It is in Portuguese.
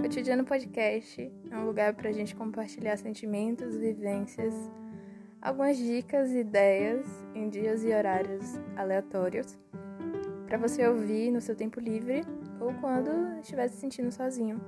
Cotidiano Podcast é um lugar para a gente compartilhar sentimentos, vivências, algumas dicas e ideias em dias e horários aleatórios para você ouvir no seu tempo livre ou quando estiver se sentindo sozinho.